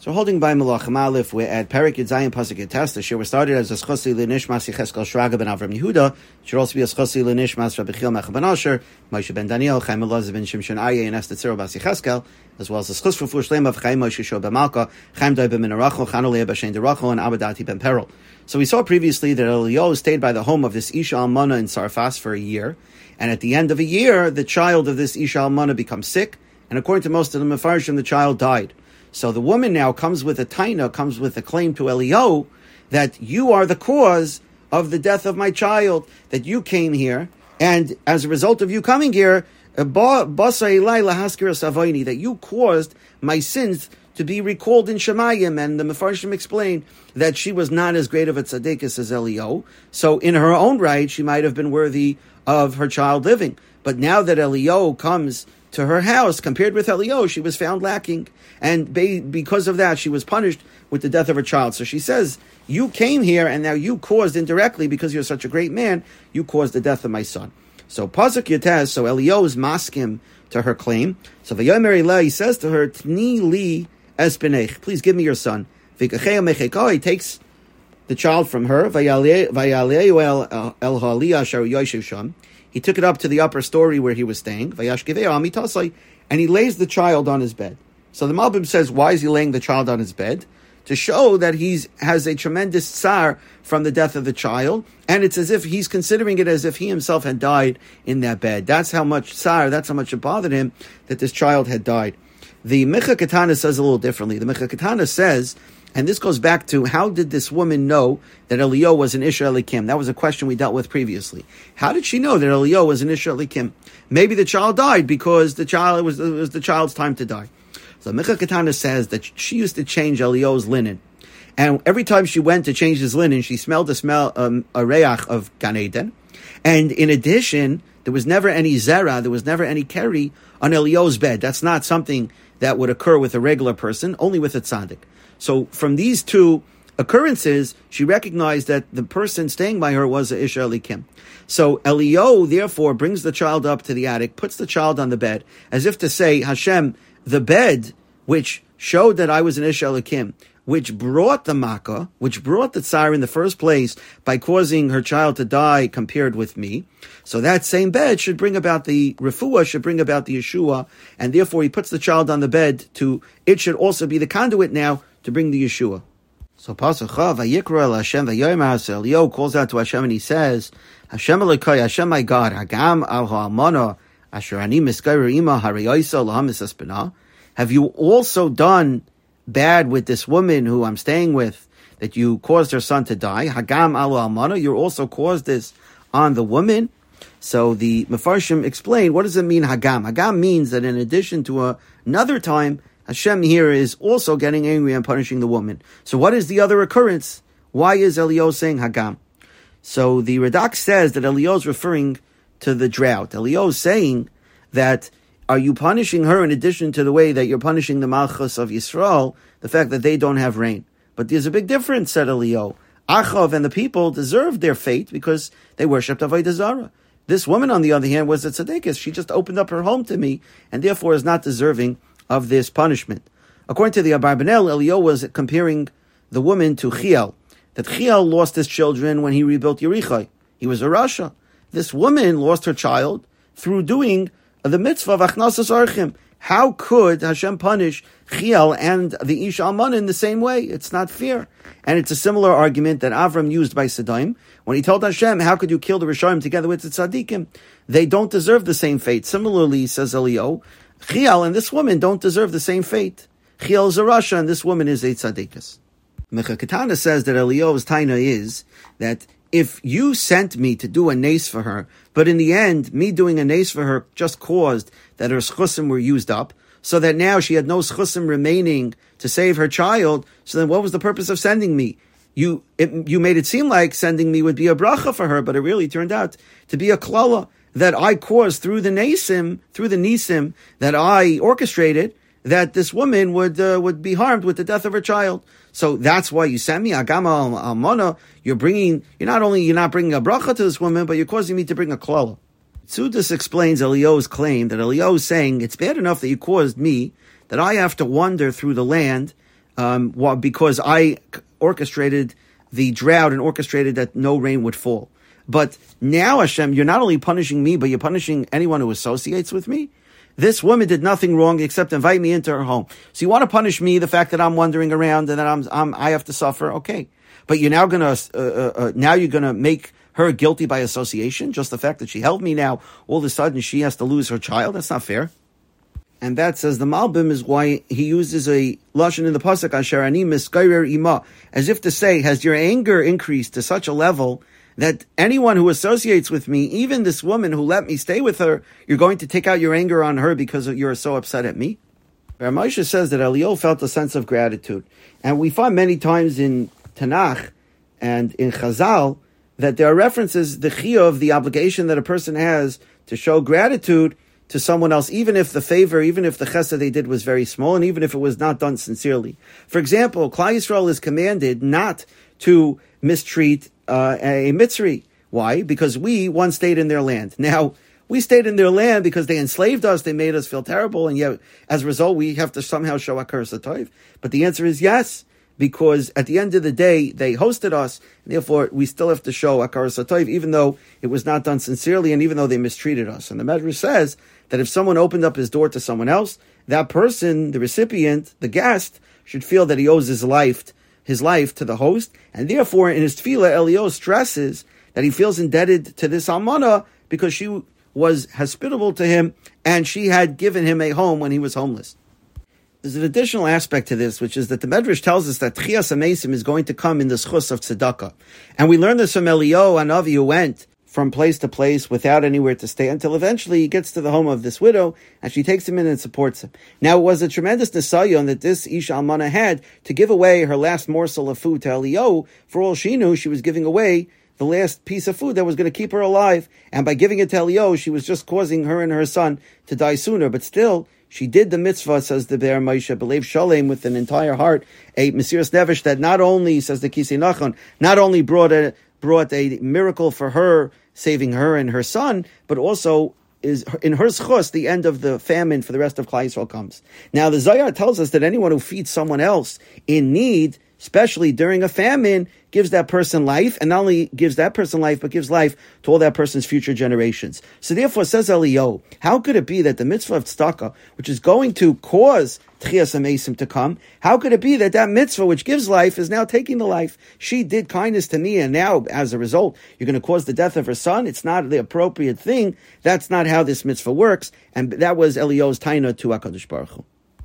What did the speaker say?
So holding by Malachim Aleph, we're at Perik Yudzayin Pasuk. The shir was started as a Schosi L'Nishmas Yecheskel Shraga ben Avram Yehuda. It should also be a Schosi L'Nishmas Rabbi Chil Mecha ben Asher, Moshe ben Daniel, Chaim Elazar ben Shimshon Aryeh, and Esther Tziro Bas Yecheskel, as well as the Schos for Fush of Chaim Moshe Shor ben Malka, Chaim Doi ben Minaracho, Chanoleh ben Derachel, and Abadati ben Peril. So we saw previously that Eliyahu stayed by the home of this Isha Almana in Sarfas for a year, and at the end of a year, the child of this Isha Almana becomes sick, and according to most of the Mefarshim, the child died. So the woman now comes with a taina, comes with a claim to Eliyahu that you are the cause of the death of my child, that you came here, and as a result of you coming here, uh, that you caused my sins to be recalled in Shemayim, and the Mefarshim explained that she was not as great of a tzaddikus as Eliyahu. So in her own right, she might have been worthy of her child living. But now that Eliyahu comes to her house, compared with Eliyahu, she was found lacking. And because of that, she was punished with the death of her child. So she says, You came here, and now you caused indirectly, because you're such a great man, you caused the death of my son. So Pasuk Yatez, so Eliyahu is maskim to her claim. So Vayomer he says to her, Tni li espinech, please give me your son. He takes the child from her. Uh, He took it up to the upper story where he was staying, and he lays the child on his bed. So the Malbim says, why is he laying the child on his bed? To show that he has a tremendous tsar from the death of the child, and it's as if he's considering it as if he himself had died in that bed. That's how much tsar, that's how much it bothered him that this child had died. The Micha Katana says a little differently. The Micha Katana says and this goes back to how did this woman know that Eliyahu was an Isha Kim? That was a question we dealt with previously. How did she know that Eliyahu was an Isha Kim? Maybe the child died because the child it was, it was the child's time to die. So Micha Katana says that she used to change Eliyahu's linen. And every time she went to change his linen, she smelled the smell, um, a reach of Gan Eden. And in addition, there was never any zera, there was never any keri on Eliyahu's bed. That's not something that would occur with a regular person, only with a tzaddik. So from these two occurrences, she recognized that the person staying by her was a Ish HaElokim. So Elio therefore brings the child up to the attic, puts the child on the bed, as if to say, Hashem, the bed which showed that I was an Ish HaElokim, which brought the Makkah, which brought the Tsar in the first place by causing her child to die compared with me. So that same bed should bring about the refuah, should bring about the Yeshua, and therefore he puts the child on the bed to, it should also be the conduit now to bring the Yeshua. So Pasuk Vayikra El Hashem Vayomer Eliyahu calls out to Hashem and he says, Hashem Elokai, Hashem my God, Hagam Al Ha'almana Asher Ani Miskayr Ima Hariyaisa Lahamis Have you also done bad with this woman who I'm staying with, that you caused her son to die? Hagam Al Ha'almana, you also caused this on the woman. So the Mefarshim explain, what does it mean Hagam? Hagam means that in addition to a, another time Hashem here is also getting angry and punishing the woman. So what is the other occurrence? Why is Eliyahu saying Hagam? So the Radak says that Eliyahu is referring to the drought. Eliyahu is saying that are you punishing her in addition to the way that you're punishing the Malchus of Yisrael, the fact that they don't have rain? But there's a big difference, said Eliyahu. Achav and the people deserved their fate because they worshipped Avodah Zarah. This woman, on the other hand, was a tzaddikus. She just opened up her home to me and therefore is not deserving of this punishment. According to the Abarbanel, Eliyahu was comparing the woman to Chiel, that Chiel lost his children when he rebuilt Yericho. He was a Rasha. This woman lost her child through doing the mitzvah of Hachnasas Orchim. How could Hashem punish Chiel and the Ish Alman in the same way? It's not fair. And it's a similar argument that Avram used by Sadaim when he told Hashem, how could you kill the Reshaim together with the Tzaddikim? They don't deserve the same fate. Similarly, says Eliyahu, Chiel and this woman don't deserve the same fate. Chiel is a Rasha and this woman is a tzaddikus. Mechakatana says that Eliyahu's taina is that if you sent me to do a nace for her, but in the end, me doing a nace for her just caused that her schusim were used up, so that now she had no schusim remaining to save her child, so then what was the purpose of sending me? You, it, you made it seem like sending me would be a bracha for her, but it really turned out to be a klala that I caused through the nasim, through the nisim that I orchestrated, that this woman would uh, would be harmed with the death of her child. So that's why you sent me agama almana. You're bringing. You're not only you're not bringing a bracha to this woman, but you're causing me to bring a klala. Tzudis explains Eliyahu's claim that Eliyahu is saying it's bad enough that you caused me that I have to wander through the land um, because I orchestrated the drought and orchestrated that no rain would fall. But now, Hashem, you're not only punishing me, but you're punishing anyone who associates with me. This woman did nothing wrong except invite me into her home. So you want to punish me, the fact that I'm wandering around and that I'm, I'm I have to suffer, okay? But you're now gonna uh, uh, uh, now you're gonna make her guilty by association. Just the fact that she helped me now, all of a sudden she has to lose her child. That's not fair. And that says the Malbim is why he uses a lashon in the pasuk ani miskayrer ima, as if to say, has your anger increased to such a level that anyone who associates with me, even this woman who let me stay with her, you're going to take out your anger on her because you're so upset at me? Ramesha says that Eliyahu felt a sense of gratitude, and we find many times in Tanakh and in Chazal that there are references the chiyuv, the obligation that a person has to show gratitude to someone else, even if the favor, even if the chesed they did was very small, and even if it was not done sincerely. For example, Klal Yisrael is commanded not to mistreat uh, a Mitzri. Why? Because we once stayed in their land. Now, we stayed in their land because they enslaved us, they made us feel terrible, and yet, as a result, we have to somehow show a curse of But the answer is yes because at the end of the day, they hosted us, and therefore we still have to show Hakaras Hatov, even though it was not done sincerely and even though they mistreated us. And the Medrash says that if someone opened up his door to someone else, that person, the recipient, the guest, should feel that he owes his life, his life to the host, and therefore in his tefillah, Elio stresses that he feels indebted to this almana because she was hospitable to him and she had given him a home when he was homeless there's an additional aspect to this, which is that the Medrash tells us that Techiyas Hameisim is going to come in the schus of tzedakah. And we learn this from Elio Anavi, who went from place to place without anywhere to stay until eventually he gets to the home of this widow and she takes him in and supports him. Now it was a tremendous nisayon that this Isha Almana had to give away her last morsel of food to Elio. For all she knew, she was giving away the last piece of food that was going to keep her alive. And by giving it to Elio, she was just causing her and her son to die sooner. But still, she did the mitzvah, says the Be'er Moshe, believe Shalem with an entire heart, a Mesiras Nefesh that not only, says the Kisei Nachon, not only brought a, brought a miracle for her, saving her and her son, but also is in her schus, the end of the famine for the rest of Klal Yisrael comes. Now the Zohar tells us that anyone who feeds someone else in need, especially during a famine, gives that person life, and not only gives that person life, but gives life to all that person's future generations. So therefore, says Elio, how could it be that the mitzvah of tzedakah, which is going to cause Techiyas Hameisim to come, how could it be that that mitzvah which gives life is now taking the life? She did kindness to me, and now, as a result, you're going to cause the death of her son? It's not the appropriate thing. That's not how this mitzvah works. And that was Elio's taina to HaKadosh Baruch Hu.